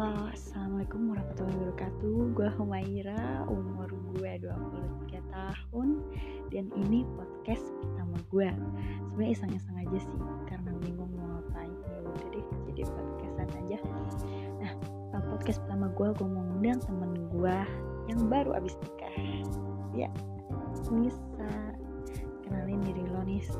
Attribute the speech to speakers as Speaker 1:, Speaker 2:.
Speaker 1: Assalamualaikum warahmatullahi wabarakatuh. Gue Humaira, umur gue 23 tahun Dan ini podcast pertama gue Sebenernya iseng-iseng aja sih Karena bingung mau ngapain. Ya udah deh jadi podcastan aja. Nah podcast pertama gue Gue mau ngundang temen gue Yang baru abis nikah. Ya Nisa. Kenalin diri lo Nis.